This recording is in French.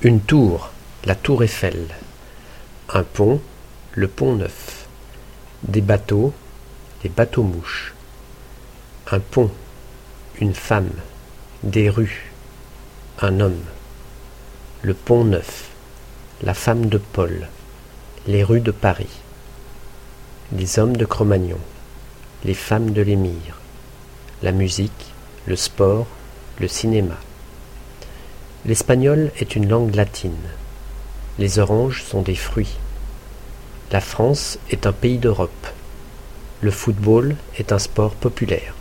Une tour, la tour Eiffel. Un pont, le pont Neuf. Des bateaux, les bateaux-mouches. Un pont, une femme, des rues, un homme. Le pont Neuf, la femme de Paul, les rues de Paris. Les hommes de Cro-Magnon, les femmes de l'émir, la musique, le sport, le cinéma. L'espagnol est une langue latine. Les oranges sont des fruits. La France est un pays d'Europe. Le football est un sport populaire.